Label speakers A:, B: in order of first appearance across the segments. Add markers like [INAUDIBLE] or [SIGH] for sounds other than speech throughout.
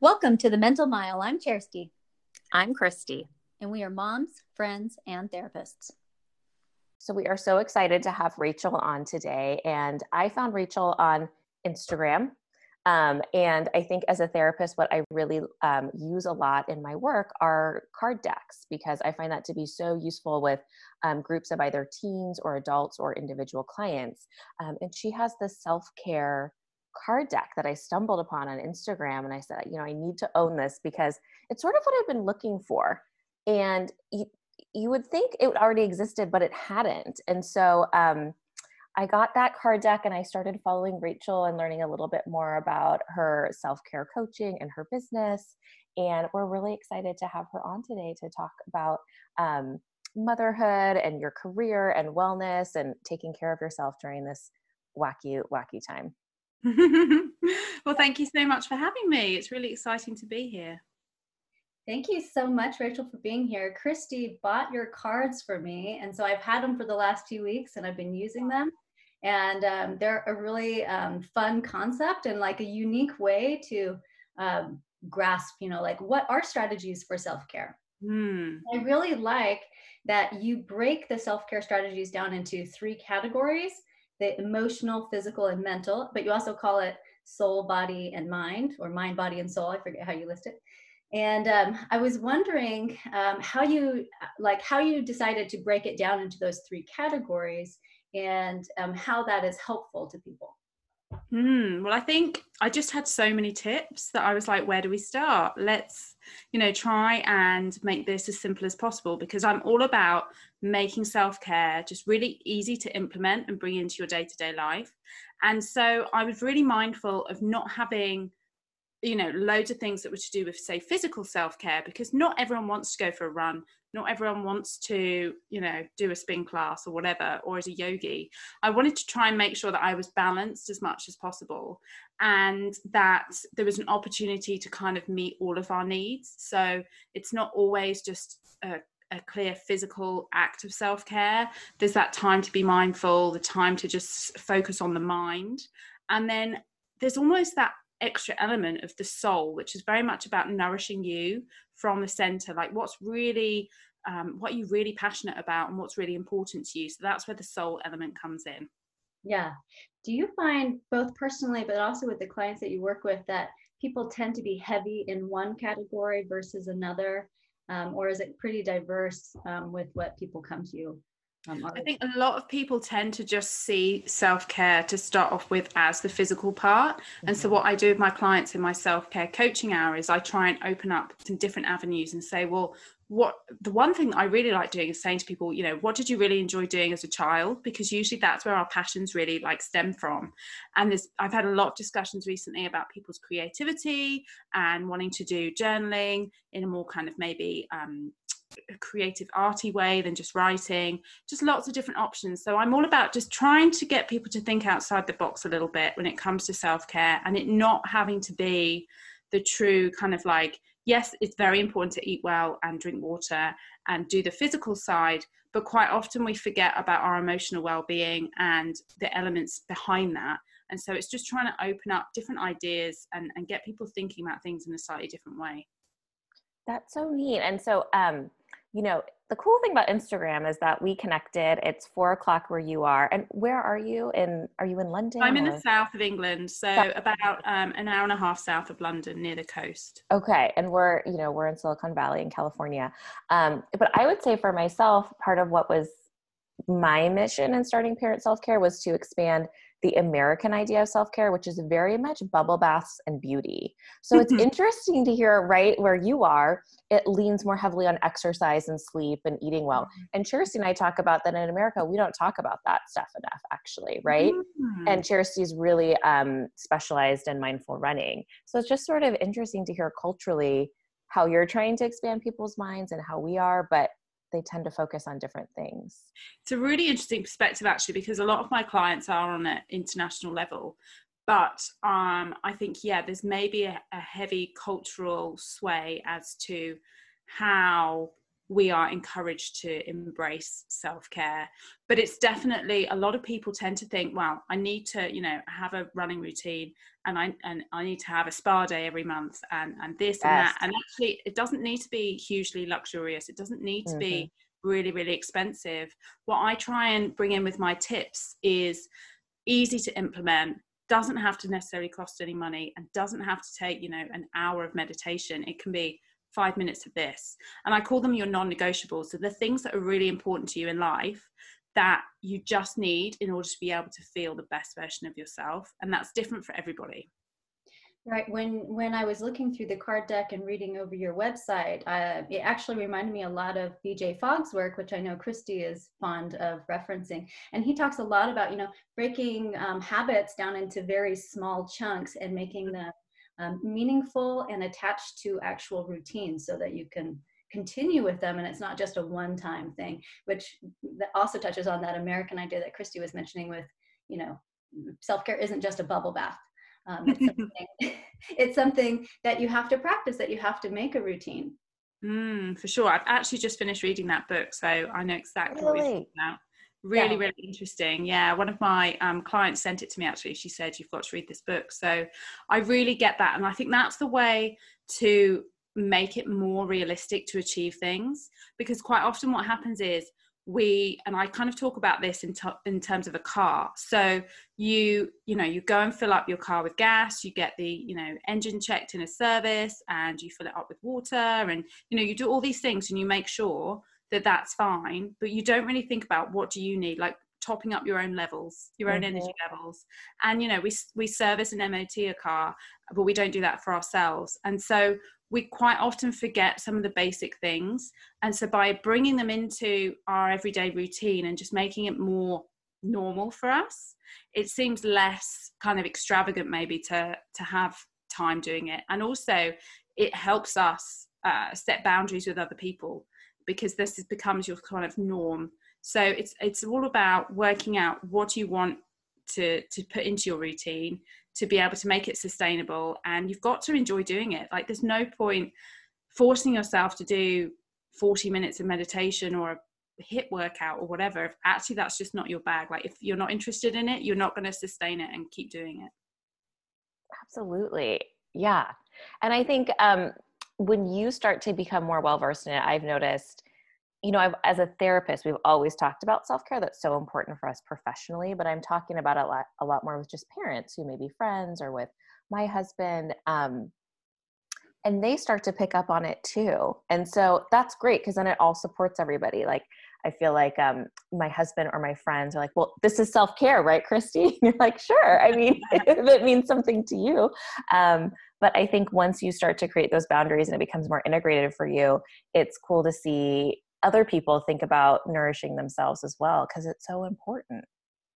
A: Welcome to the Mental Mile. I'm Kjersti.
B: I'm Kristi.
A: And we are moms, friends, and therapists.
B: So we are so excited to have Rachel on today. And I found Rachel on Instagram. Um, and I think as a therapist, what I really um, use a lot in my work are card decks because I find that to be so useful with um, groups of either teens or adults or individual clients. Um, and she has this self care card deck that I stumbled upon on Instagram. And I said, you know, I need to own this because it's sort of what I've been looking for. And you, you would think it already existed, but it hadn't. And so um, I got that card deck and I started following Rachel and learning a little bit more about her self care coaching and her business. And we're really excited to have her on today to talk about um, motherhood and your career and wellness and taking care of yourself during this wacky, wacky time. [LAUGHS]
C: well, thank you so much for having me. It's really exciting to be here.
A: Thank you so much, Rachel, for being here. Kristi bought your cards for me, and so I've had them for the last few weeks, and I've been using them. And um, they're a really um, fun concept and like a unique way to um, grasp, you know, like what are strategies for self care.
C: Mm.
A: I really like that you break the self care strategies down into three categories the emotional, physical, and mental, but you also call it soul, body, and mind, or mind, body, and soul. I forget how you list it. And um, I was wondering um, how you like how you decided to break it down into those three categories, and um, how that is helpful to people.
C: Hmm. Well, I think I just had so many tips that I was like, where do we start? Let's, you know, try and make this as simple as possible because I'm all about making self care just really easy to implement and bring into your day to day life. And so I was really mindful of not having you know loads of things that were to do with say physical self-care because not everyone wants to go for a run not everyone wants to you know do a spin class or whatever or as a yogi i wanted to try and make sure that i was balanced as much as possible and that there was an opportunity to kind of meet all of our needs so it's not always just a a clear physical act of self care. There's that time to be mindful, the time to just focus on the mind. And then there's almost that extra element of the soul, which is very much about nourishing you from the center, like what's really, um, what you're really passionate about and what's really important to you. So that's where the soul element comes in.
A: Yeah. Do you find both personally, but also with the clients that you work with, that people tend to be heavy in one category versus another? Um, or is it pretty diverse um, with what people come to you
C: I think a lot of people tend to just see self care to start off with as the physical part. Mm-hmm. And so, mm-hmm. what I do with my clients in my self care coaching hour is I try and open up some different avenues and say, well, what the one thing I really like doing is saying to people, you know, what did you really enjoy doing as a child? Because usually that's where our passions really like stem from. And there's I've had a lot of discussions recently about people's creativity and wanting to do journaling in a more kind of maybe um, creative arty way than just writing just lots of different options so i'm all about just trying to get people to think outside the box a little bit when it comes to self-care and it not having to be the true kind of like yes it's very important to eat well and drink water and do the physical side but quite often we forget about our emotional well-being and the elements behind that. And so it's just trying to open up different ideas and, and get people thinking about things in a slightly different way.
B: That's so neat. And so um you know, the cool thing about Instagram is that we connected. It's four o'clock where you are, and where are you? In are you in London?
C: I'm in or? the south of England, so south. about um, an hour and a half south of London, near the coast.
B: Okay, and we're you know we're in Silicon Valley in California. Um, but I would say for myself, part of what was my mission in starting Parent Self Care was to expand the American idea of self care, which is very much bubble baths and beauty. So it's interesting to hear right where you are, it leans more heavily on exercise and sleep and eating well. Mm-hmm. And Kjersti and I talk about that in America, we don't talk about that stuff enough, actually, right? Mm-hmm. And really um, specialized in mindful running. So it's just sort of interesting to hear culturally how you're trying to expand people's minds and how we are, but they tend to focus on different things.
C: It's a really interesting perspective actually because a lot of my clients are on an international level. But um, I think, yeah, there's maybe a, a heavy cultural sway as to how we are encouraged to embrace self-care. But it's definitely a lot of people tend to think well i need to you know have a running routine and i and i need to have a spa day every month and and this yes. and that. And actually it doesn't need to be hugely luxurious. It doesn't need to mm-hmm. be really really expensive. What i try and bring in with my tips is easy to implement doesn't have to necessarily cost any money and doesn't have to take you know an hour of meditation. It can be five minutes of this. And I call them your non negotiables. So the things that are really important to you in life that you just need in order to be able to feel the best version of yourself. And that's different for everybody.
A: Right. When when I was looking through the card deck and reading over your website, uh, it actually reminded me a lot of BJ Fogg's work, which I know Kristi is fond of referencing. And he talks a lot about you know breaking um, habits down into very small chunks and making them um, meaningful and attached to actual routines so that you can continue with them and it's not just a one-time thing which that also touches on that american idea that kristi was mentioning with you know self-care isn't just a bubble bath. Um, it's, [LAUGHS] something, [LAUGHS] it's, something, that you have to practice that you have to make a routine.
C: Mm, for sure. I've actually just finished reading that book so i know exactly really? what you're talking about really yeah. really interesting. Yeah one of my um, clients sent it to me actually. She said you've got to read this book. So i really get that and i think that's the way to make it more realistic to achieve things because quite often what happens is we and i kind of talk about this in, to, in terms of a car. So you you know you go and fill up your car with gas you get the you know engine checked in a service and you fill it up with water and you know you do all these things and you make sure that that's fine but you don't really think about what do you need like topping up your own levels your own mm-hmm. energy levels. And you know we we service an mot a car but we don't do that for ourselves. And so we quite often forget some of the basic things. And so by bringing them into our everyday routine and just making it more normal for us it seems less kind of extravagant maybe to to have time doing it. And also it helps us uh, set boundaries with other people because this is, becomes your kind of norm. So it's it's all about working out what you want to to put into your routine to be able to make it sustainable, and you've got to enjoy doing it. Like there's no point forcing yourself to do 40 minutes of meditation or a HIIT workout or whatever if actually that's just not your bag like if you're not interested in it you're not going to sustain it and keep doing it
B: absolutely yeah and i think um when you start to become more well versed in it, I've noticed, you know, I've, as a therapist, we've always talked about self care. That's so important for us professionally, but I'm talking about a lot, a lot more with just parents who may be friends or with my husband. Um, and they start to pick up on it too. And so that's great because then it all supports everybody. Like I feel like um, my husband or my friends are like, well, this is self care, right, Kristi? And [LAUGHS] you're like, sure. I mean, [LAUGHS] if it means something to you. Um, but I think once you start to create those boundaries and it becomes more integrated for you, it's cool to see other people think about nourishing themselves as well because it's so important.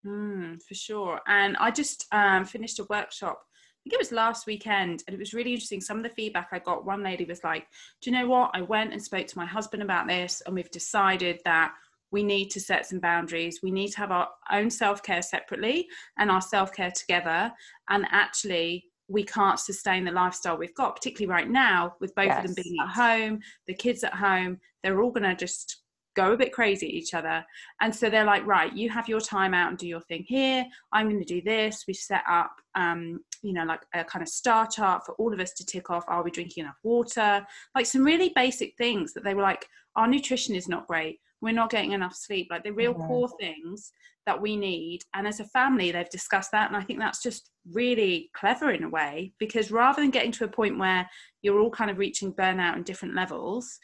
C: Mm, for sure. And I just um, finished a workshop I think it was last weekend, and it was really interesting. Some of the feedback I got, one lady was like, Do you know what? I went and spoke to my husband about this, and we've decided that we need to set some boundaries. We need to have our own self care separately and our self care together. And actually, we can't sustain the lifestyle we've got, particularly right now, with both yes. of them being at home, the kids at home. They're all going to just go a bit crazy at each other. And so they're like, right, you have your time out and do your thing here. I'm going to do this. We set up, um, you know, like a kind of star chart for all of us to tick off. Are we drinking enough water? Like some really basic things that they were like, our nutrition is not great. We're not getting enough sleep. Like the real mm-hmm. core things that we need. And as a family, they've discussed that. And I think that's just really clever in a way because rather than getting to a point where you're all kind of reaching burnout in different levels,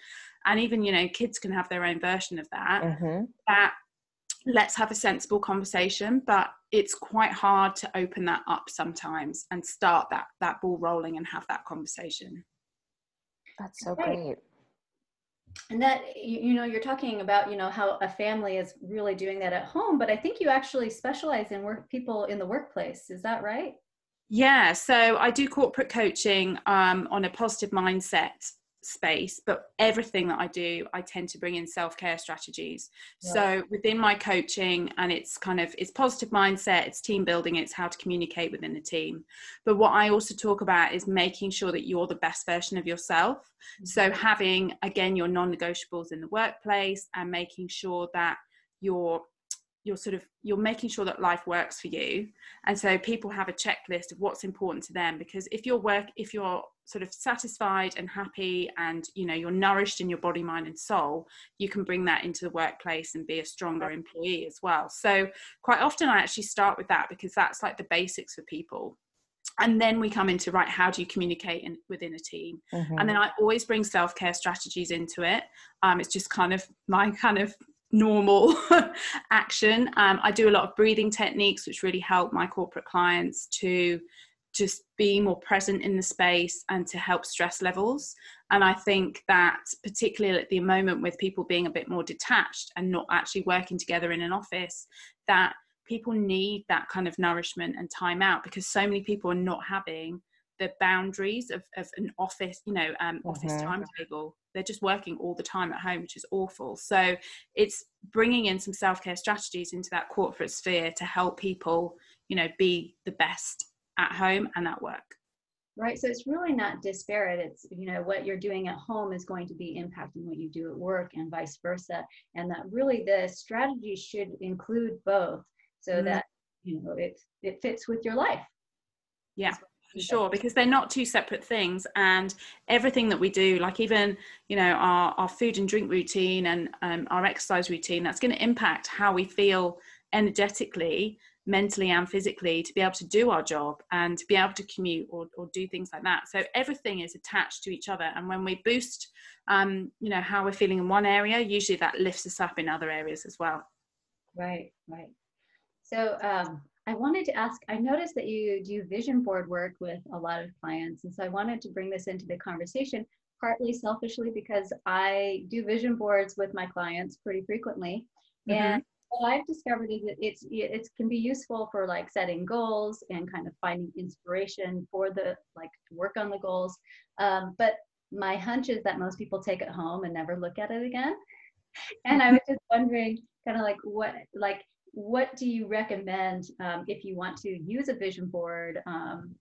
C: and even you know kids can have their own version of that mm-hmm. that let's have a sensible conversation but it's quite hard to open that up sometimes and start that that ball rolling and have that conversation
B: that's so great
A: and that you know you're talking about you know how a family is really doing that at home but i think you actually specialize in work people in the workplace. Is that right?
C: Yeah so i do corporate coaching um, on a positive mindset space but everything that i do i tend to bring in self-care strategies right. so within my coaching and it's kind of it's positive mindset it's team building it's how to communicate within the team but what i also talk about is making sure that you're the best version of yourself mm-hmm. so having again your non-negotiables in the workplace and making sure that you're you're sort of you're making sure that life works for you. And so people have a checklist of what's important to them because if your work if you're sort of satisfied and happy and you know you're nourished in your body mind and soul you can bring that into the workplace and be a stronger employee as well. So quite often i actually start with that because that's like the basics for people. And then we come into right how do you communicate in, within a team? Mm-hmm. and then i always bring self-care strategies into it. Um, it's just kind of my kind of normal [LAUGHS] action. Um, I do a lot of breathing techniques, which really help my corporate clients to just be more present in the space and to help stress levels. And I think that, particularly at the moment, with people being a bit more detached and not actually working together in an office, that people need that kind of nourishment and time out because so many people are not having the boundaries of, of an office, you know, um, office mm-hmm. timetable. They're just working all the time at home, which is awful. So it's bringing in some self care strategies into that corporate sphere to help people, you know, be the best at home and at work.
A: Right. So it's really not disparate. It's, you know, what you're doing at home is going to be impacting what you do at work and vice versa. And that really the strategy should include both so mm-hmm. that, you know, it, it fits with your life.
C: Yeah sure because they're not two separate things and everything that we do like even you know our, our food and drink routine and um, our exercise routine that's going to impact how we feel energetically mentally and physically to be able to do our job and to be able to commute or, or do things like that. So everything is attached to each other and when we boost um, you know how we're feeling in one area usually that lifts us up in other areas as well.
A: Right right. So um, I wanted to ask, I noticed that you do vision board work with a lot of clients. And so I wanted to bring this into the conversation, partly selfishly because I do vision boards with my clients pretty frequently. Mm-hmm. And what I've discovered is that it's it can be useful for like setting goals and kind of finding inspiration for the like to work on the goals. Um, but my hunch is that most people take it home and never look at it again. And I was [LAUGHS] just wondering, kind of like what like what do you recommend um, if you want to use a vision board um,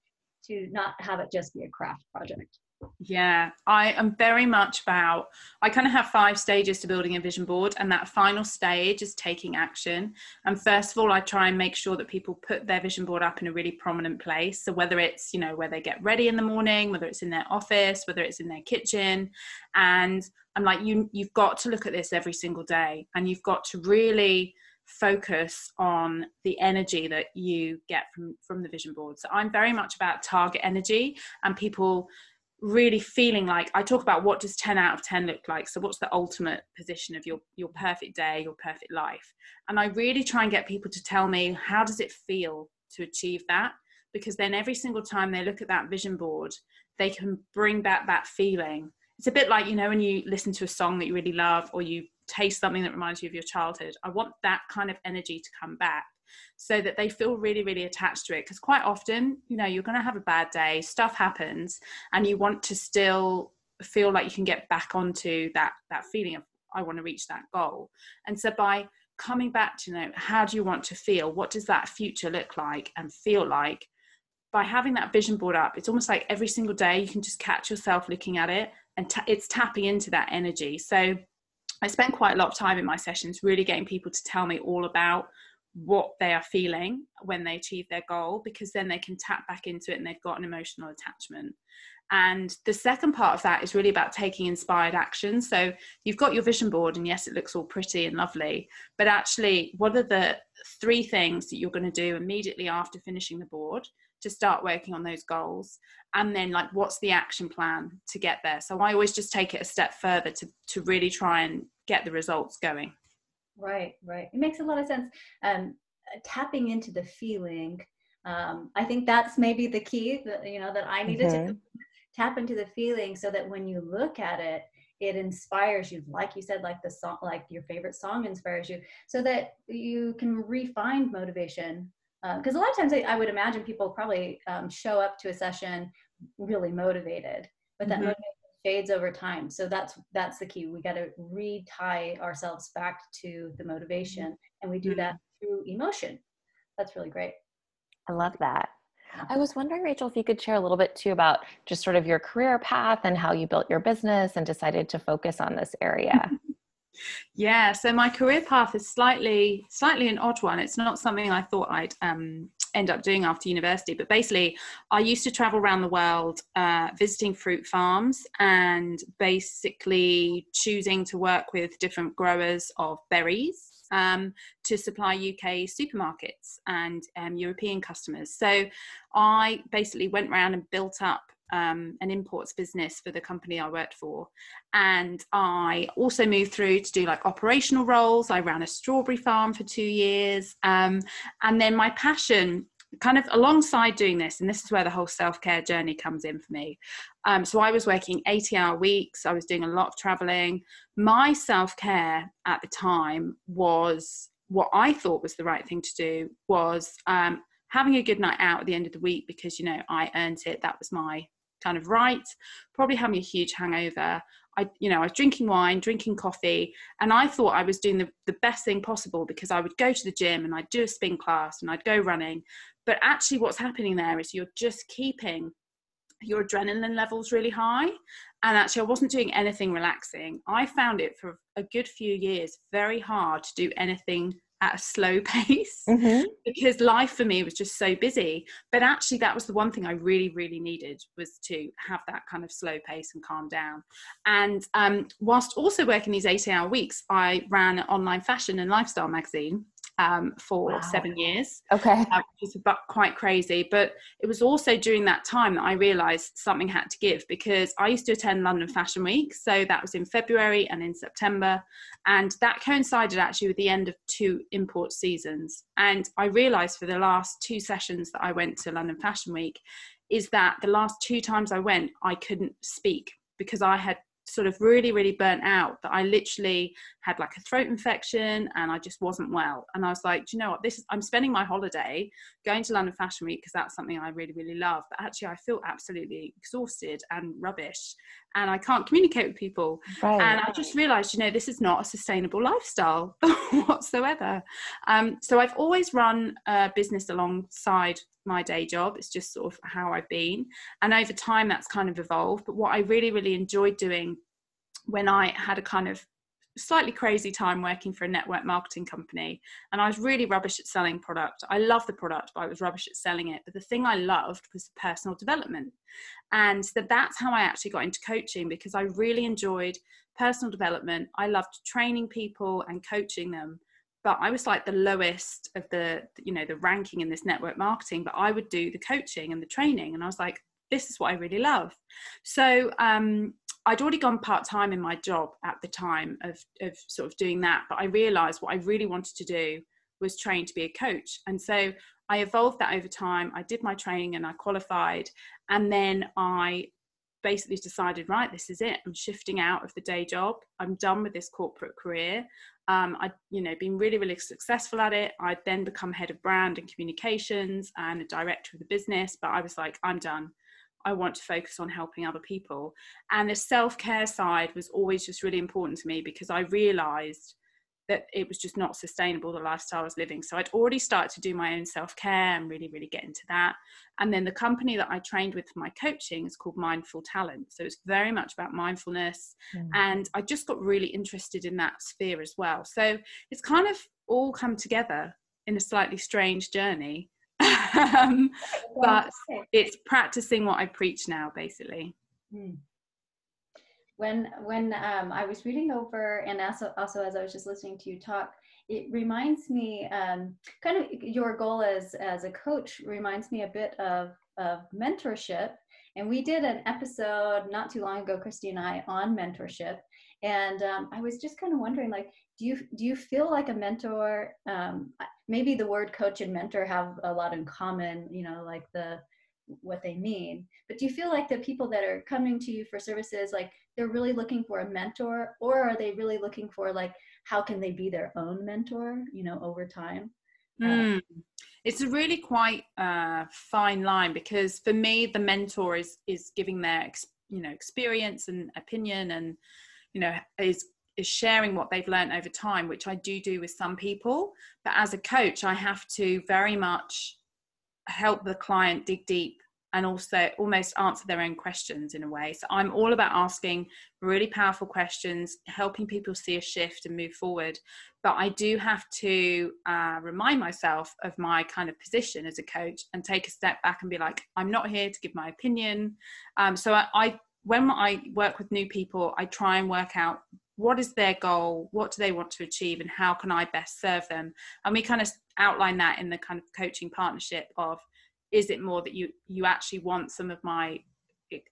A: to not have it just be a craft project?
C: Yeah, I am very much about. I kind of have five stages to building a vision board, and that final stage is taking action. And first of all, I try and make sure that people put their vision board up in a really prominent place. So whether it's you know where they get ready in the morning, whether it's in their office, whether it's in their kitchen, and I'm like, you you've got to look at this every single day, and you've got to really focus on the energy that you get from from the vision board. So i'm very much about target energy and people really feeling like i talk about what does 10 out of 10 look like? So what's the ultimate position of your your perfect day your perfect life? And i really try and get people to tell me how does it feel to achieve that? Because then every single time they look at that vision board they can bring back that feeling. It's a bit like you know when you listen to a song that you really love or you taste something that reminds you of your childhood. I want that kind of energy to come back so that they feel really, really attached to it. Because quite often, you know, you're going to have a bad day, stuff happens, and you want to still feel like you can get back onto that that feeling of I want to reach that goal. And so by coming back to you know how do you want to feel what does that future look like and feel like by having that vision board up it's almost like every single day you can just catch yourself looking at it and t- it's tapping into that energy so I spend quite a lot of time in my sessions really getting people to tell me all about what they are feeling when they achieve their goal because then they can tap back into it and they've got an emotional attachment. And the second part of that is really about taking inspired action. So you've got your vision board, and yes, it looks all pretty and lovely, but actually, what are the three things that you're going to do immediately after finishing the board to start working on those goals and then like what's the action plan to get there? So i always just take it a step further to to really try and get the results going.
A: Right right. It makes a lot of sense. Um tapping into the feeling um i think that's maybe the key that you know that i needed mm-hmm. to tap into the feeling so that when you look at it it inspires you like you said like the song like your favorite song inspires you so that you can refine motivation because um, a lot of times I, I, would imagine people probably um, show up to a session really motivated, but that mm-hmm. motivation fades over time so that's that's the key we got to retie ourselves back to the motivation and we do that mm-hmm. through emotion that's really great
B: i love that I was wondering, Rachel, if you could share a little bit too about just sort of your career path and how you built your business and decided to focus on this area. [LAUGHS]
C: yeah, so my career path is slightly slightly an odd one. It's not something I thought I'd um, end up doing after university, but basically, I used to travel around the world uh, visiting fruit farms and basically choosing to work with different growers of berries um, to supply UK supermarkets and um, European customers. So I basically went around and built up um, an imports business for the company I worked for. And I also moved through to do like operational roles. I ran a strawberry farm for two years. Um, and then my passion kind of alongside doing this, and this is where the whole self care journey comes in for me. Um, so I was working 80 hour weeks, I was doing a lot of traveling. My self care at the time was what I thought was the right thing to do was um, having a good night out at the end of the week because, you know, I earned it. That was my kind of right. Probably having a huge hangover. I, you know, I was drinking wine, drinking coffee, and I thought I was doing the, the best thing possible because I would go to the gym and I'd do a spin class and I'd go running. But actually, what's happening there is you're just keeping your adrenaline levels really high. And actually, I wasn't doing anything relaxing. I found it for a good few years very hard to do anything at a slow [LAUGHS] pace mm-hmm. because life for me was just so busy. But actually that was the one thing i really really needed was to have that kind of slow pace and calm down. And um, whilst also working these 80 hour weeks i ran an online fashion and lifestyle magazine um, for wow. seven years.
B: Okay. Uh,
C: which was quite crazy. But it was also during that time that I realized something had to give because I used to attend London Fashion Week. So that was in February and in September. And that coincided actually with the end of two import seasons. And I realized for the last two sessions that I went to London Fashion Week is that the last two times I went, I couldn't speak because I had sort of really really burnt out that i literally had like a throat infection and i just wasn't well. And i was like do you know what? This is i'm spending my holiday going to london fashion week because that's something i really really love but actually i feel absolutely exhausted and rubbish and i can't communicate with people. Right. and i just realized you know this is not a sustainable lifestyle [LAUGHS] whatsoever. Um, so i've always run a business alongside my day job. It's just sort of how I've been. And over time, that's kind of evolved. But what I really, really enjoyed doing when I had a kind of slightly crazy time working for a network marketing company and I was really rubbish at selling product. I love the product, but I was rubbish at selling it. But the thing I loved was personal development. And so that's how I actually got into coaching because I really enjoyed personal development. I loved training people and coaching them but I was like the lowest of the you know the ranking in this network marketing but I would do the coaching and the training and I was like this is what I really love. So um, I'd already gone part time in my job at the time of of sort of doing that but I realized what I really wanted to do was train to be a coach. And so I evolved that over time. I did my training and I qualified and then I basically decided right this is it i'm shifting out of the day job i'm done with this corporate career um, I'd you know been really really successful at it. I'd then become head of brand and communications and a director of the business. But I was like, I'm done. I want to focus on helping other people. And the self care side was always just really important to me because I realized that it was just not sustainable the lifestyle I was living. So I'd already started to do my own self care and really, really get into that. And then the company that I trained with for my coaching is called Mindful Talent. So it's very much about mindfulness. Mm. And I just got really interested in that sphere as well. So it's kind of all come together in a slightly strange journey. [LAUGHS] um, but it's practicing what I preach now, basically. Mm
A: when when um, I was reading over and also, also as I was just listening to you talk, it reminds me um, kind of your goal as as a coach reminds me a bit of of mentorship. And we did an episode not too long ago, Christy and I, on mentorship. And um, I was just kind of wondering, like, do you do you feel like a mentor? Um, maybe the word coach and mentor have a lot in common. You know, like the what they mean. But do you feel like the people that are coming to you for services, like they're really looking for a mentor, or are they really looking for like how can they be their own mentor, you know, over time?
C: Mm. It's a really quite uh, fine line because for me, the mentor is is giving their you know experience and opinion and you know is is sharing what they've learned over time which i do do with some people but as a coach i have to very much help the client dig deep and also almost answer their own questions in a way. So I'm all about asking really powerful questions, helping people see a shift and move forward. But I do have to uh, remind myself of my kind of position as a coach and take a step back and be like, I'm not here to give my opinion. Um, so I, I, when I work with new people, I try and work out what is their goal, what do they want to achieve, and how can I best serve them. And we kind of outline that in the kind of coaching partnership of is it more that you you actually want some of my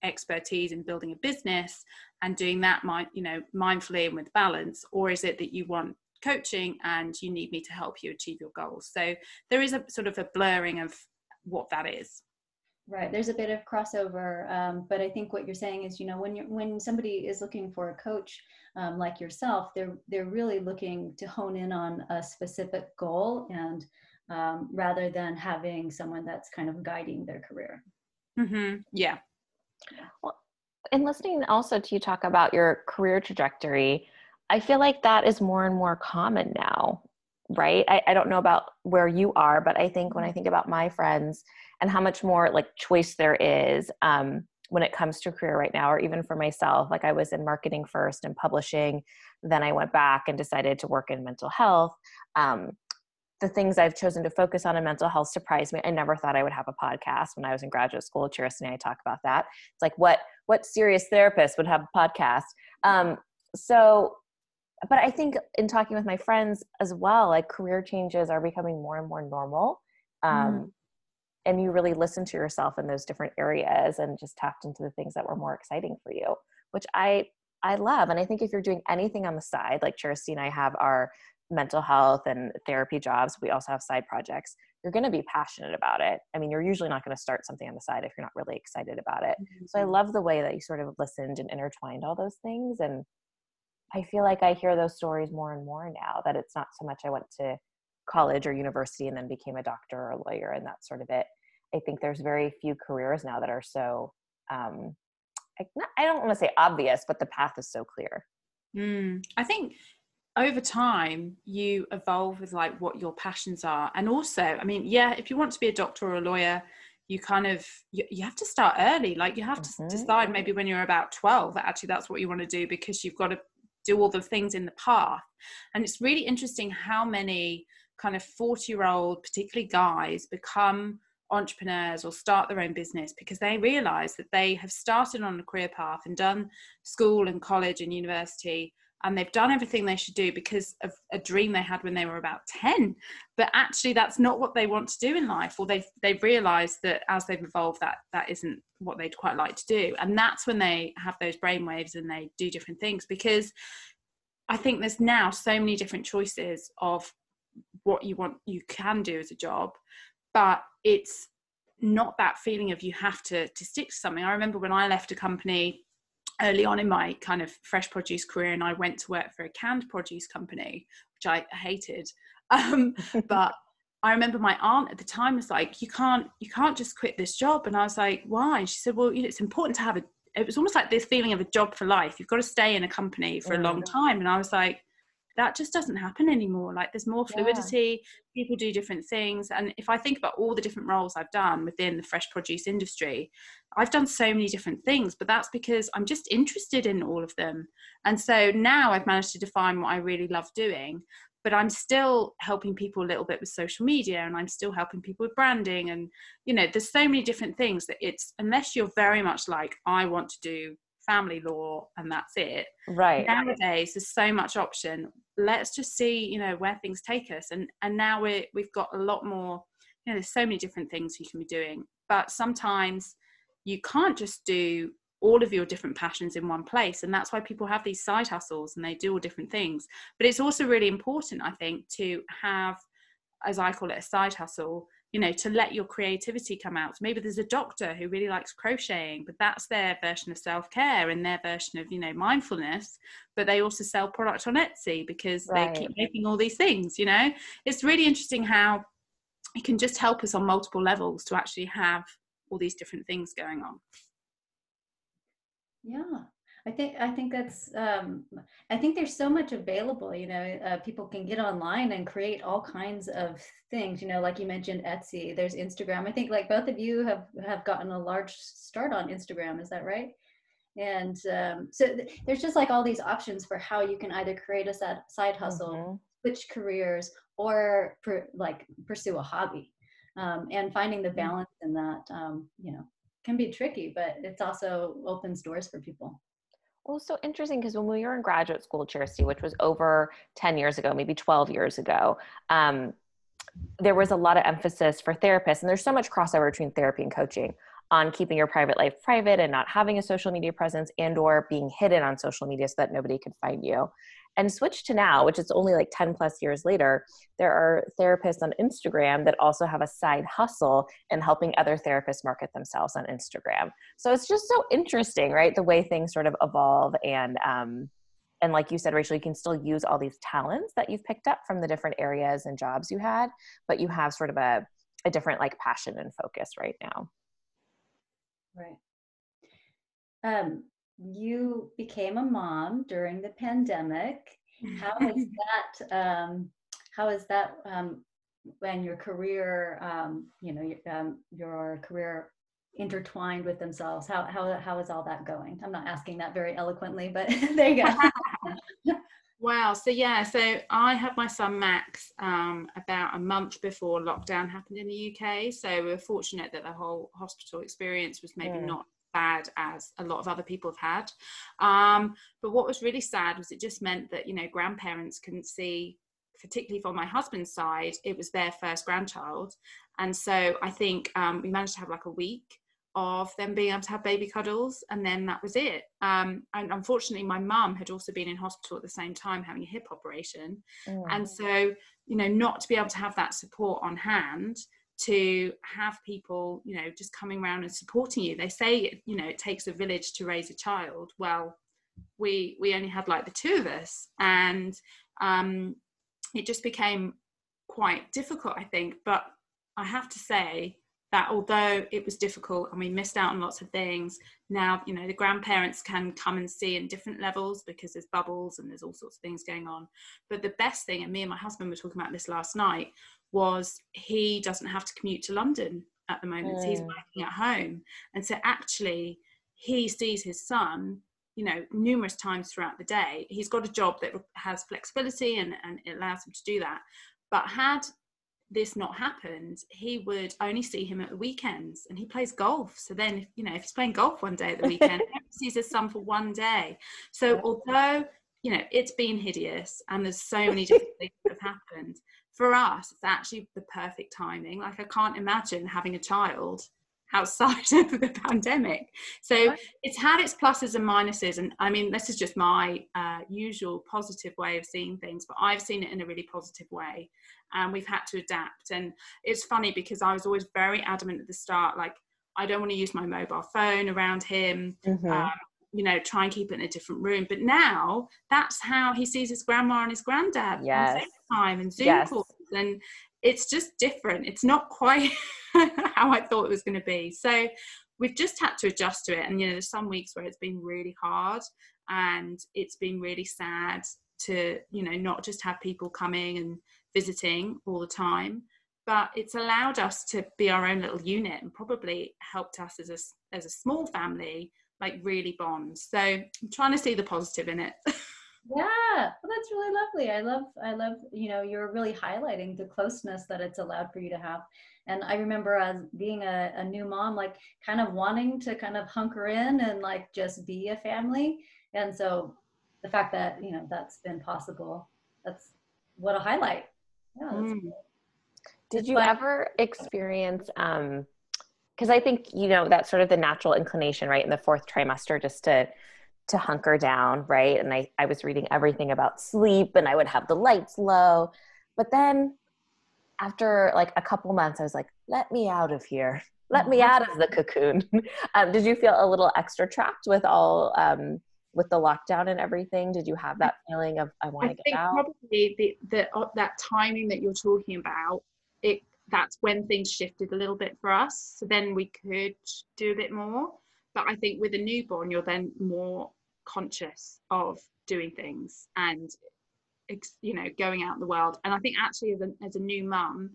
C: expertise in building a business and doing that mind you know mindfully and with balance or is it that you want coaching and you need me to help you achieve your goals? So there is a sort of a blurring of what that is.
A: Right there's a bit of crossover um, but i think what you're saying is you know when you're when somebody is looking for a coach um, like yourself they're they're really looking to hone in on a specific goal and um, rather than having someone that's kind of guiding their career.
C: Mm-hmm. Yeah.
B: Well, and listening also to you talk about your career trajectory, I feel like that is more and more common now, right? I, I don't know about where you are, but I think when I think about my friends and how much more like choice there is um, when it comes to career right now, or even for myself, like I was in marketing first and publishing, then I went back and decided to work in mental health. Um, the things I've chosen to focus on in mental health surprised me. I never thought I would have a podcast when I was in graduate school. Kjersti and I talk about that. It's like what what serious therapist would have a podcast? Um, so, but I think in talking with my friends as well, like career changes are becoming more and more normal. Um, mm. And you really listen to yourself in those different areas and just tapped into the things that were more exciting for you, which I I love. And I think if you're doing anything on the side, like Kjersti and I have our mental health and therapy jobs. We also have side projects. You're going to be passionate about it. I mean, you're usually not going to start something on the side if you're not really excited about it. Mm-hmm. So I love the way that you sort of listened and intertwined all those things. And I feel like I hear those stories more and more now that it's not so much I went to college or university and then became a doctor or a lawyer and that sort of it. I think there's very few careers now that are so, um, I, not, I don't want to say obvious, but the path is so clear.
C: Mm, I think over time you evolve with like what your passions are. And also i mean yeah if you want to be a doctor or a lawyer you kind of you, you have to start early. Like you have to mm-hmm. decide maybe when you're about 12 that actually that's what you want to do because you've got to do all the things in the path. And it's really interesting how many kind of 40 year old particularly guys become entrepreneurs or start their own business because they realize that they have started on a career path and done school and college and university and they've done everything they should do because of a dream they had when they were about 10 but actually that's not what they want to do in life or they've they've realized that as they've evolved that that isn't what they'd quite like to do. And that's when they have those brainwaves and they do different things because i think there's now so many different choices of what you want you can do as a job but it's not that feeling of you have to to stick to something. I remember when i left a company early on in my kind of fresh produce career and I went to work for a canned produce company, which I hated. [LAUGHS] Um, but I remember my aunt at the time was like, "You can't, you can't just quit this job." And I was like, "Why?" And she said, "Well, you know, it's important to have a." It was almost like this feeling of a job for life. You've got to stay in a company for a long mm. time. And I was like, that just doesn't happen anymore. Like there's more fluidity yeah. people do different things. And if i think about all the different roles i've done within the fresh produce industry i've done so many different things but that's because i'm just interested in all of them. And so now i've managed to define what i really love doing but i'm still helping people a little bit with social media and i'm still helping people with branding. And you know there's so many different things that it's unless you're very much like i want to do family law and that's it.
B: Right.
C: Nowadays there's so much option. Let's just see you know where things take us. And and now we're we've got a lot more you know there's so many different things you can be doing. But sometimes you can't just do all of your different passions in one place. And that's why people have these side hustles and they do all different things. But it's also really important i think to have as i call it a side hustle you know to let your creativity come out so maybe there's a doctor who really likes crocheting but that's their version of self-care and their version of you know mindfulness but they also sell product on etsy because right. they keep making all these things you know it's really interesting how it can just help us on multiple levels to actually have all these different things going on
A: Yeah. I think I think that's um, I think there's so much available. You know, uh, people can get online and create all kinds of things. You know, like you mentioned Etsy. There's Instagram. I think like both of you have have gotten a large start on Instagram. Is that right? And um, so th- there's just like all these options for how you can either create a side hustle, mm-hmm. switch careers, or per, like pursue a hobby. Um, and finding the mm-hmm. balance in that, um, you know, can be tricky, but it's also opens doors for people.
B: Well, so interesting because when we were in graduate school, Charity, which was over 10 years ago, maybe 12 years ago, um, there was a lot of emphasis for therapists, and there's so much crossover between therapy and coaching on keeping your private life private and not having a social media presence and or being hidden on social media so that nobody could find you and switch to now which is only like 10 plus years later there are therapists on instagram that also have a side hustle in helping other therapists market themselves on instagram. So it's just so interesting right the way things sort of evolve and um, and like you said rachel you can still use all these talents that you've picked up from the different areas and jobs you had but you have sort of a, a different like passion and focus right now.
A: Right. Um you became a mom during the pandemic. How is [LAUGHS] that? Um, how is that um, when your career, um, you know, your, um, your career intertwined with themselves? How how how is all that going? I'm not asking that very eloquently, but [LAUGHS] there you go. [LAUGHS]
C: wow. So yeah, so I had my son Max um, about a month before lockdown happened in the UK. So we are fortunate that the whole hospital experience was maybe mm. not bad as a lot of other people have had. Um, but what was really sad was it just meant that, you know, grandparents couldn't see, particularly for my husband's side, it was their first grandchild. And so I think um, we managed to have like a week of them being able to have baby cuddles and then that was it um, and unfortunately my mum had also been in hospital at the same time having a hip operation mm. and so you know not to be able to have that support on hand to have people you know just coming around and supporting you. They say you know it takes a village to raise a child. Well we we only had like the two of us and um it just became quite difficult i think. But i have to say that although it was difficult and we missed out on lots of things now you know the grandparents can come and see in different levels because there's bubbles and there's all sorts of things going on. But the best thing and me and my husband were talking about this last night was he doesn't have to commute to London at the moment. Mm. So he's working at home. And so actually he sees his son, you know, numerous times throughout the day. He's got a job that has flexibility and, and it allows him to do that. But had this not happened, he would only see him at the weekends and he plays golf. So then, if, you know, if he's playing golf one day at the weekend, he sees his son for one day. So although, you know, it's been hideous and there's so many different things that have happened, for us, it's actually the perfect timing. Like I can't imagine having a child outside [LAUGHS] of the pandemic. So it's had its pluses and minuses. And I mean, this is just my uh, usual positive way of seeing things, but I've seen it in a really positive way. And we've had to adapt. And it's funny because I was always very adamant at the start, like, I don't want to use my mobile phone around him. Mm-hmm. Um, you know, try and keep it in a different room. But now that's how he sees his grandma and his granddad
B: yes.
C: Time and Zoom yes. calls. And it's just different. It's not quite [LAUGHS] how I thought it was going to be. So we've just had to adjust to it. And, you know, there's some weeks where it's been really hard and it's been really sad to, you know, not just have people coming and visiting all the time but it's allowed us to be our own little unit and probably helped us as a as a small family like really bond So I'm trying to see the positive in it. [LAUGHS]
A: yeah, well, that's really lovely. I love, I love, you know, you're really highlighting the closeness that it's allowed for you to have. And I remember as being a, a new mom, like kind of wanting to kind of hunker in and like just be a family. And so the fact that, you know, that's been possible, that's what a highlight. Yeah. Mm.
B: Did you ever experience um, because I think you know that's sort of the natural inclination, right, in the fourth trimester, just to to hunker down, right? And I I was reading everything about sleep, and I would have the lights low, but then after like a couple months, I was like, let me out of here. [LAUGHS] Let me out of the cocoon. [LAUGHS] um, did you feel a little extra trapped with all um, with the lockdown and everything? Did you have that feeling of I want to get out?
C: Probably the, the uh, that timing that you're talking about. It that's when things shifted a little bit for us. So then we could do a bit more. but I think with a newborn, you're then more conscious of doing things and you know going out in the world. And i think actually as a, as a new mum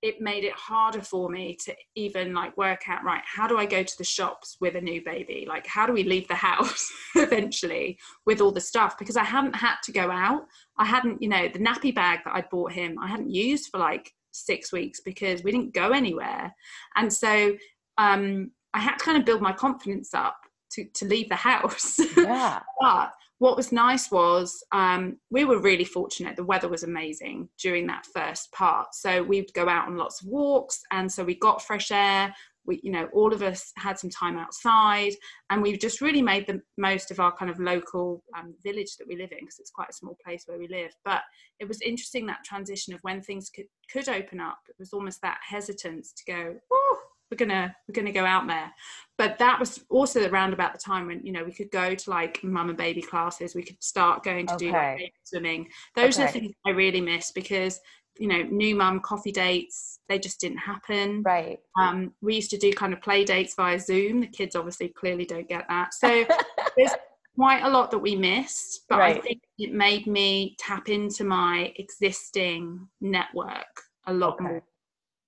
C: it made it harder for me to even like work out right how do i go to the shops with a new baby? Like how do we leave the [LAUGHS] house eventually with all the stuff? Because i hadn't had to go out. I hadn't you know the nappy bag that i'd bought him i hadn't used for like six weeks because we didn't go anywhere. And so um i had to kind of build my confidence up to, to leave the house [LAUGHS]
B: yeah
C: but what was nice was um, we were really fortunate. The weather was amazing during that first part. So we'd go out on lots of walks. And so we got fresh air. We, you know, all of us had some time outside and we've just really made the most of our kind of local um, village that we live in because it's quite a small place where we live. But it was interesting that transition of when things could, could open up. It was almost that hesitance to go, oh, we're gonna we're gonna go out there but that was also around about the time when you know we could go to like mum and baby classes we could start going to okay. do like swimming those okay. are the things i really miss because you know new mum coffee dates they just didn't happen
B: right
C: um, we used to do kind of play dates via zoom the kids obviously clearly don't get that so [LAUGHS] there's quite a lot that we missed but right. i think it made me tap into my existing network a lot okay. more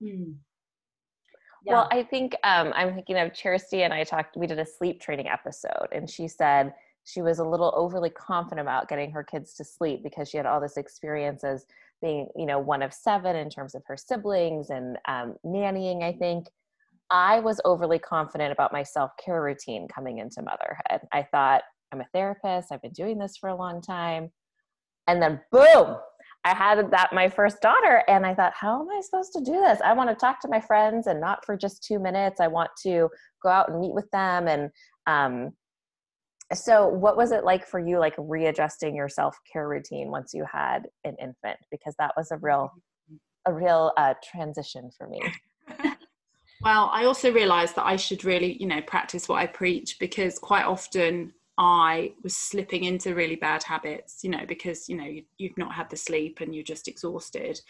C: mm.
B: Yeah. Well, I think um, I'm thinking of Charity and I talked, we did a sleep training episode, and she said she was a little overly confident about getting her kids to sleep because she had all this experience as being, you know, one of seven in terms of her siblings and um, nannying, I think. I was overly confident about my self care routine coming into motherhood. I thought, I'm a therapist, I've been doing this for a long time. And then, boom, I had that my first daughter, and I thought, how am I supposed to do this? I want to talk to my friends and not for just two minutes. I want to go out and meet with them. And um, so, what was it like for you, like readjusting your self care routine once you had an infant? Because that was a real, a real uh, transition for me. [LAUGHS]
C: well, I also realized that I should really, you know, practice what I preach because quite often I was slipping into really bad habits, you know, because you know you, you've not had the sleep and you're just exhausted.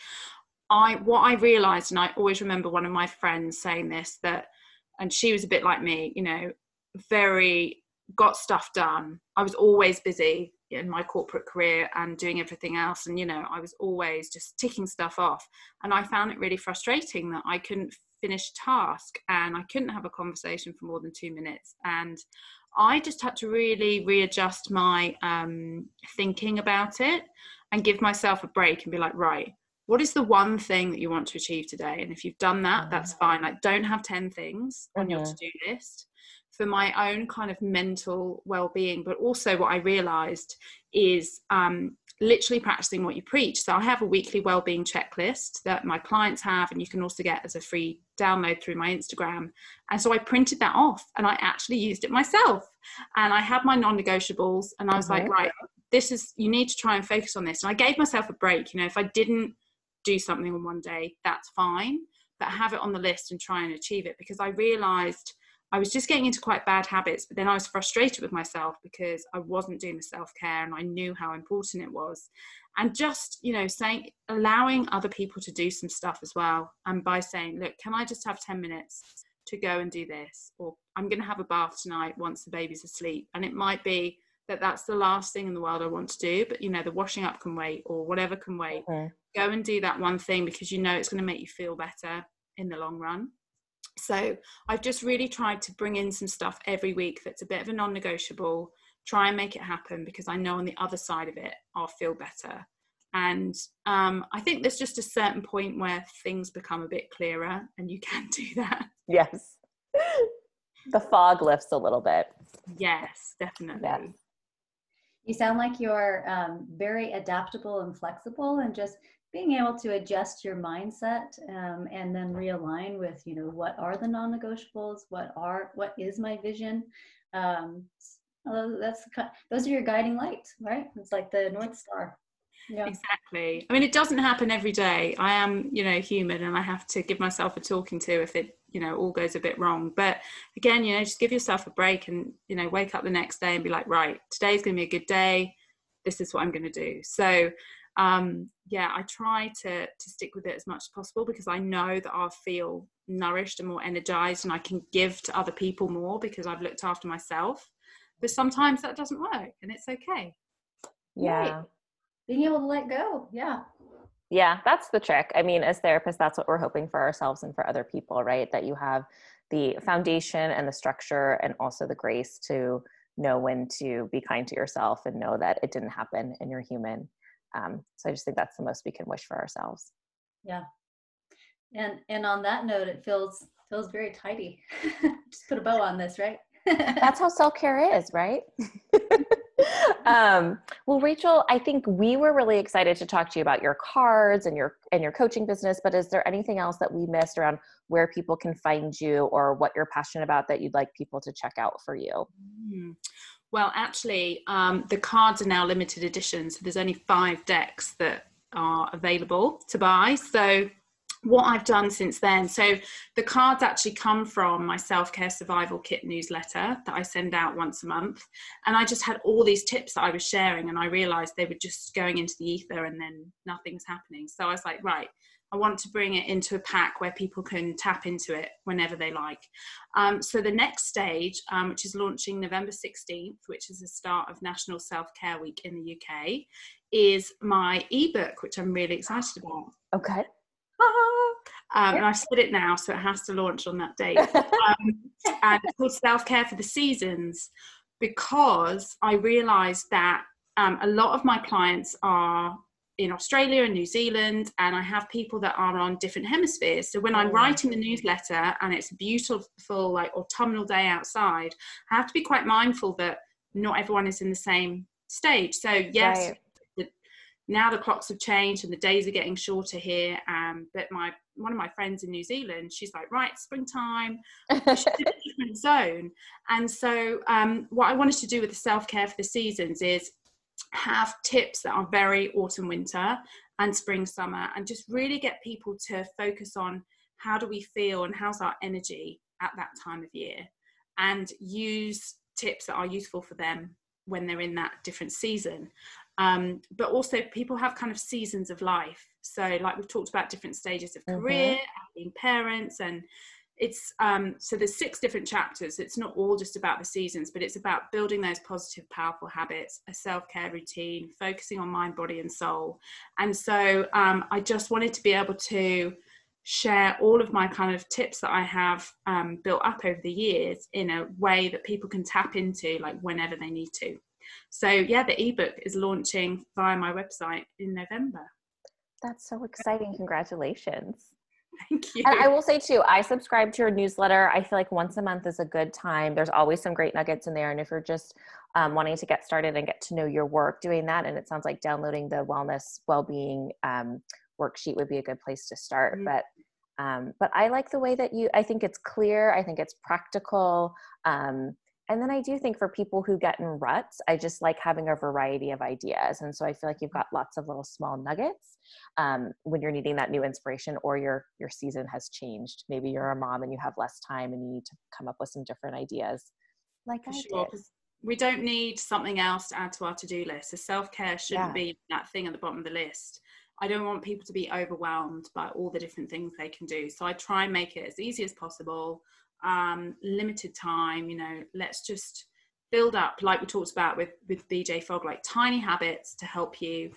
C: I what I realized, and I always remember one of my friends saying this that, and she was a bit like me, you know, very got stuff done. I was always busy in my corporate career and doing everything else, and you know, I was always just ticking stuff off, and I found it really frustrating that I couldn't finish task and I couldn't have a conversation for more than two minutes and I just had to really readjust my um, thinking about it and give myself a break and be like, right, what is the one thing that you want to achieve today? And if you've done that, mm-hmm. that's fine. Like, don't have 10 things on mm-hmm. your to do list for my own kind of mental well being. But also, what I realized is um, literally practicing what you preach. So I have a weekly well-being checklist that my clients have, and you can also get as a free download through my Instagram. And so I printed that off, and I actually used it myself. And I had my non-negotiables, and I was mm-hmm. like, right, this is you need to try and focus on this. And I gave myself a break. You know, if I didn't do something on one day, that's fine, but have it on the list and try and achieve it because I realized I was just getting into quite bad habits, but then I was frustrated with myself because I wasn't doing the self care and I knew how important it was. And just, you know, saying, allowing other people to do some stuff as well. And by saying, look, can I just have 10 minutes to go and do this? Or I'm going to have a bath tonight once the baby's asleep. And it might be that that's the last thing in the world I want to do, but, you know, the washing up can wait or whatever can wait. Okay. Go and do that one thing because you know it's going to make you feel better in the long run. So I've just really tried to bring in some stuff every week that's a bit of a non negotiable, try and make it happen because I know on the other side of it, I'll feel better. And um, I think there's just a certain point where things become a bit clearer and you [LAUGHS] can do that.
B: Yes. the fog lifts a little bit.
C: Yes, definitely. Yes.
A: You sound like you're um, very adaptable and flexible and just being able to adjust your mindset um, and then realign with you know what are the non-negotiables what are what is my vision? Um, that's those are your guiding lights right? It's like the north star.
C: Yeah. exactly. I mean it doesn't happen every day. I am you know human and i have to give myself a talking to if it you know all goes a bit wrong. But again you know just give yourself a break and you know wake up the next day and be like right today's going to be a good day. This is what i'm going to do. So um, yeah, I try to to stick with it as much as possible because I know that I'll feel nourished and more energized, and I can give to other people more because I've looked after myself. But sometimes that doesn't work, and it's okay.
B: Yeah.
A: Right. Being able to let go. Yeah.
B: Yeah, that's the trick. I mean, as therapists, that's what we're hoping for ourselves and for other people, right? That you have the foundation and the structure and also the grace to know when to be kind to yourself and know that it didn't happen and you're human. Um, so I just think that's the most we can wish for ourselves.
A: Yeah. And and on that note, it feels feels very tidy. [LAUGHS] just put a bow on this, right?
B: that's how [LAUGHS] self-care is, right? [LAUGHS] um, well, Rachel, I think we were really excited to talk to you about your cards and your and your coaching business. But is there anything else that we missed around where people can find you or what you're passionate about that you'd like people to check out for you?
C: Mm. Well, actually, um, the cards are now limited edition, so there's only five decks that are available to buy. So what I've done since then. So the cards actually come from my self care survival kit newsletter that I send out once a month. And I just had all these tips that I was sharing, and I realized they were just going into the ether and then nothing's happening. So I was like, right. I want to bring it into a pack where people can tap into it whenever they like. Um, so the next stage, um, which is launching November 16th, which is the start of National Self Care Week in the UK, is my ebook, which I'm really excited about.
B: Okay.
C: Um, and I've said it now, so it has to launch on that date. [LAUGHS] Um, and it's called Self Care for the Seasons because I realised that um, a lot of my clients are in Australia and New Zealand, and I have people that are on different hemispheres. So when I'm oh. writing the newsletter and it's a beautiful, like autumnal day outside, I have to be quite mindful that not everyone is in the same stage. So yes, right now the clocks have changed and the days are getting shorter here um, but my one of my friends in new zealand she's like right springtime she's in a [LAUGHS] different zone and so um, what i wanted to do with the self-care for the seasons is have tips that are very autumn winter and spring summer and just really get people to focus on how do we feel and how's our energy at that time of year and use tips that are useful for them when they're in that different season um, but also people have kind of seasons of life so like we've talked about different stages of mm-hmm. career being parents and it's um, so there's six different chapters it's not all just about the seasons but it's about building those positive powerful habits a self-care routine focusing on mind body and soul and so um, i just wanted to be able to share all of my kind of tips that i have um, built up over the years in a way that people can tap into like whenever they need to so yeah, the ebook is launching via my website in November.
B: That's so exciting. Congratulations. [LAUGHS]
C: Thank you.
B: And I will say too, I subscribe to your newsletter. I feel like once a month is a good time. There's always some great nuggets in there. And if you're just um, wanting to get started and get to know your work doing that, and it sounds like downloading the wellness well-being um, worksheet would be a good place to start. Mm-hmm. But um, but I like the way that you. I think it's clear. I think it's practical. Um, and then I do think for people who get in ruts, I just like having a variety of ideas. And so I feel like you've got lots of little small nuggets um, when you're needing that new inspiration or your your season has changed. Maybe you're a mom and you have less time and you need to come up with some different ideas. Like for I sure, did.
C: We don't need something else to add to our to-do list. So self-care shouldn't yeah. be that thing at the bottom of the list. I don't want people to be overwhelmed by all the different things they can do. So I try and make it as easy as possible um, limited time you know let's just build up like we talked about with with bj fogg like tiny habits to help you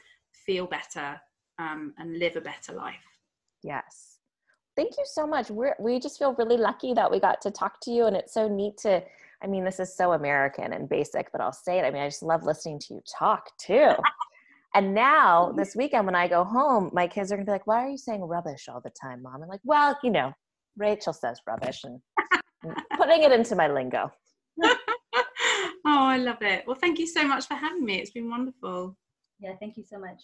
C: feel better um, and live a better life.
B: Yes. Thank you so much. We're, we just feel really lucky that we got to talk to you and it's so neat to i mean this is so american and basic but i'll say it. I mean i just love listening to you talk too. [LAUGHS] And now this weekend when i go home my kids are gonna be like why are you saying rubbish all the time mom? I'm like well you know Rachel says rubbish and putting it into my lingo. [LAUGHS]
C: oh, I love it. Well, thank you so much for having me. It's been wonderful.
A: Yeah, thank you so much.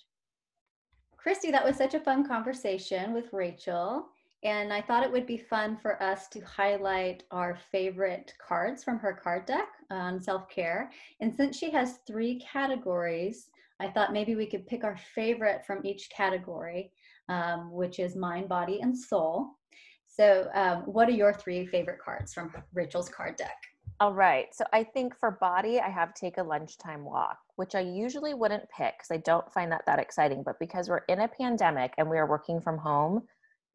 A: Kristi, that was such a fun conversation with Rachel. And I thought it would be fun for us to highlight our favorite cards from her card deck on self care. And since she has three categories, I thought maybe we could pick our favorite from each category, um, which is mind, body, and soul. So, um, what are your three favorite cards from Rachel's card deck?
B: All right. So I think for body, I have take a lunchtime walk, which I usually wouldn't pick because I don't find that that exciting. But because we're in a pandemic and we are working from home,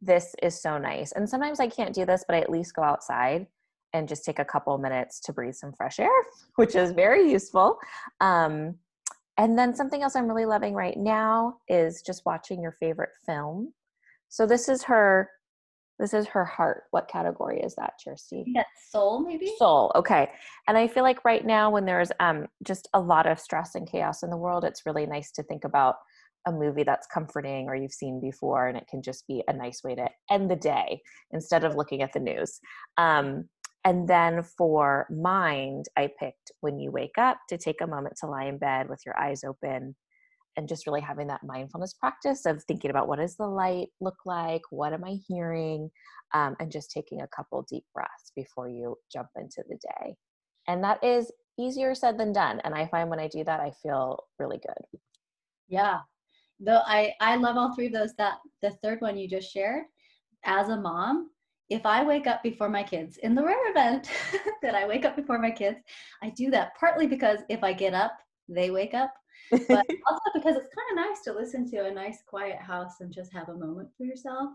B: this is so nice. And sometimes I can't do this, but I at least go outside and just take a couple minutes to breathe some fresh air, [LAUGHS] which is very useful. Um, and then something else I'm really loving right now is just watching your favorite film. So this is her this is her heart. What category is that, Kjersti?
A: Yeah, soul, maybe.
B: Soul. Okay. And I feel like right now, when there's um, just a lot of stress and chaos in the world, it's really nice to think about a movie that's comforting or you've seen before, and it can just be a nice way to end the day instead of looking at the news. Um, and then for mind, I picked when you wake up to take a moment to lie in bed with your eyes open and just really having that mindfulness practice of thinking about what does the light look like? What am i hearing? Um, and just taking a couple deep breaths before you jump into the day. And that is easier said than done and i find when i do that i feel really good.
A: Yeah. Though i i love all three of those that the third one you just shared. As a mom if I wake up before my kids, in the rare event [LAUGHS] that I wake up before my kids, I do that partly because if I get up, they wake up but [LAUGHS] also because it's kind of nice to listen to a nice quiet house and just have a moment for yourself.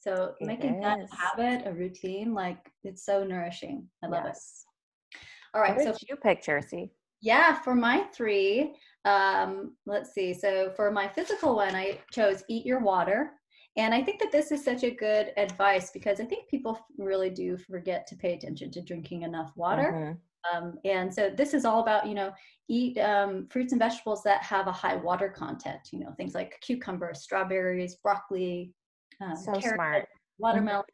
A: So it making is. that a habit, a routine, like it's so nourishing. I love yes. it. All right.
B: What so you pick, Kjersti?
A: Yeah, for my three, um, let's see. So for my physical one, I chose eat your water. And I think that this is such a good advice because I think people really do forget to pay attention to drinking enough water. Mm-hmm. Um, and so this is all about, you know, eat um, fruits and vegetables that have a high water content, you know, things like cucumbers, strawberries, broccoli,
B: um, so carrot, smart.
A: watermelon.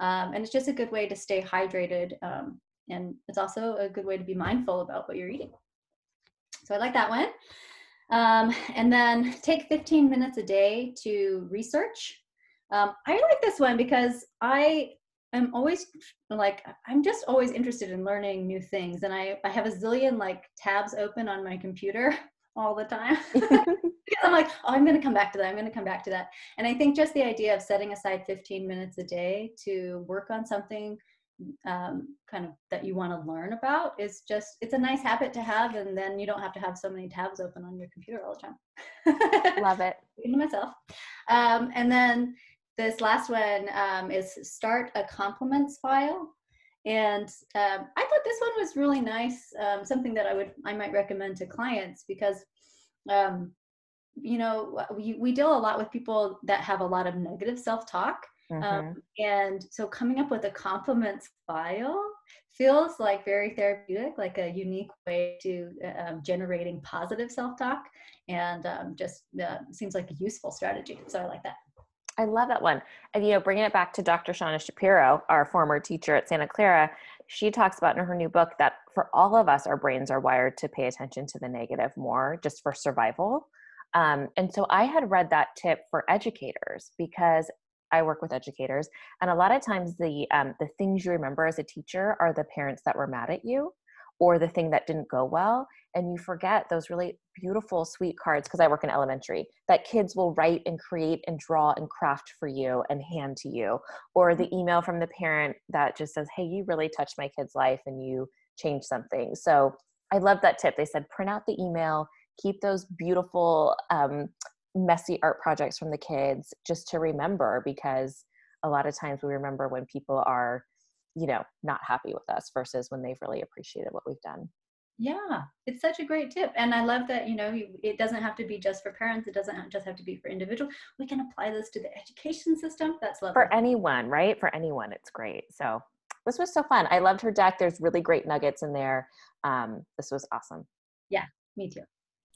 A: Mm-hmm. and it's just a good way to stay hydrated. Um, and it's also a good way to be mindful about what you're eating. So I like that one. Um, and then take 15 minutes a day to research. Um, I like this one because I I'm always like I'm just always interested in learning new things and I I have a zillion like tabs open on my computer [LAUGHS] all the time. [LAUGHS] [LAUGHS] I'm like, oh, I'm going to come back to that. I'm going to come back to that. And I think just the idea of setting aside 15 minutes a day to work on something um, kind of that you want to learn about is just, it's a nice habit to have. And then you don't have to have so many tabs open on your computer all the
B: time. Love it.
A: Even myself. Um, and then this last one um, is start a compliments file. And um, I thought this one was really nice, um, something that I would I might recommend to clients because, um, you know, we we deal a lot with people that have a lot of negative self talk, um, mm-hmm. and so coming up with a compliments file feels like very therapeutic, like a unique way to uh, generating positive self talk, and just uh, seems like a useful strategy. So I like that.
B: I love that one. And, you know, bringing it back to Dr. Shauna Shapiro, our former teacher at Santa Clara, she talks about in her new book that for all of us, our brains are wired to pay attention to the negative more just for survival. Um, and so I had read that tip for educators because I work with educators, and a lot of times the um, the things you remember as a teacher are the parents that were mad at you, or the thing that didn't go well and you forget those really beautiful sweet cards because i work in elementary that kids will write and create and draw and craft for you and hand to you or the mm-hmm. email from the parent that just says hey you really touched my kid's life and you changed something so i love that tip they said print out the email keep those beautiful um, messy art projects from the kids just to remember because a lot of times we remember when people are you know not happy with us versus when they've really appreciated what we've done.
A: Yeah it's such a great tip and i love that you know it doesn't have to be just for parents it doesn't just have to be for individual we can apply this to the education system that's lovely.
B: for anyone right? For anyone it's great so this was so fun i loved her deck there's really great nuggets in there um, this was awesome.
A: Yeah me too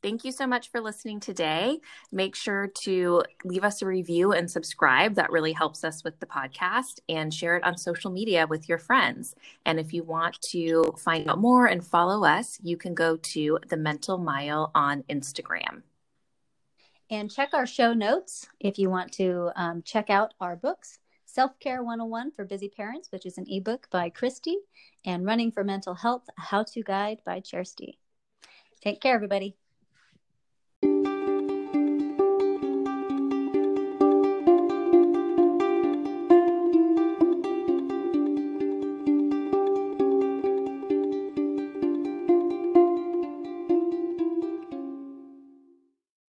B: Thank you so much for listening today. Make sure to leave us a review and subscribe. That really helps us with the podcast and share it on social media with your friends. And if you want to find out more and follow us, you can go to the Mental Mile on Instagram.
A: And check our show notes if you want to um, check out our books. Self Care 101 for Busy Parents, which is an ebook by Kristi, and Running for Mental Health, a how to guide by Kjersti. Take care, everybody.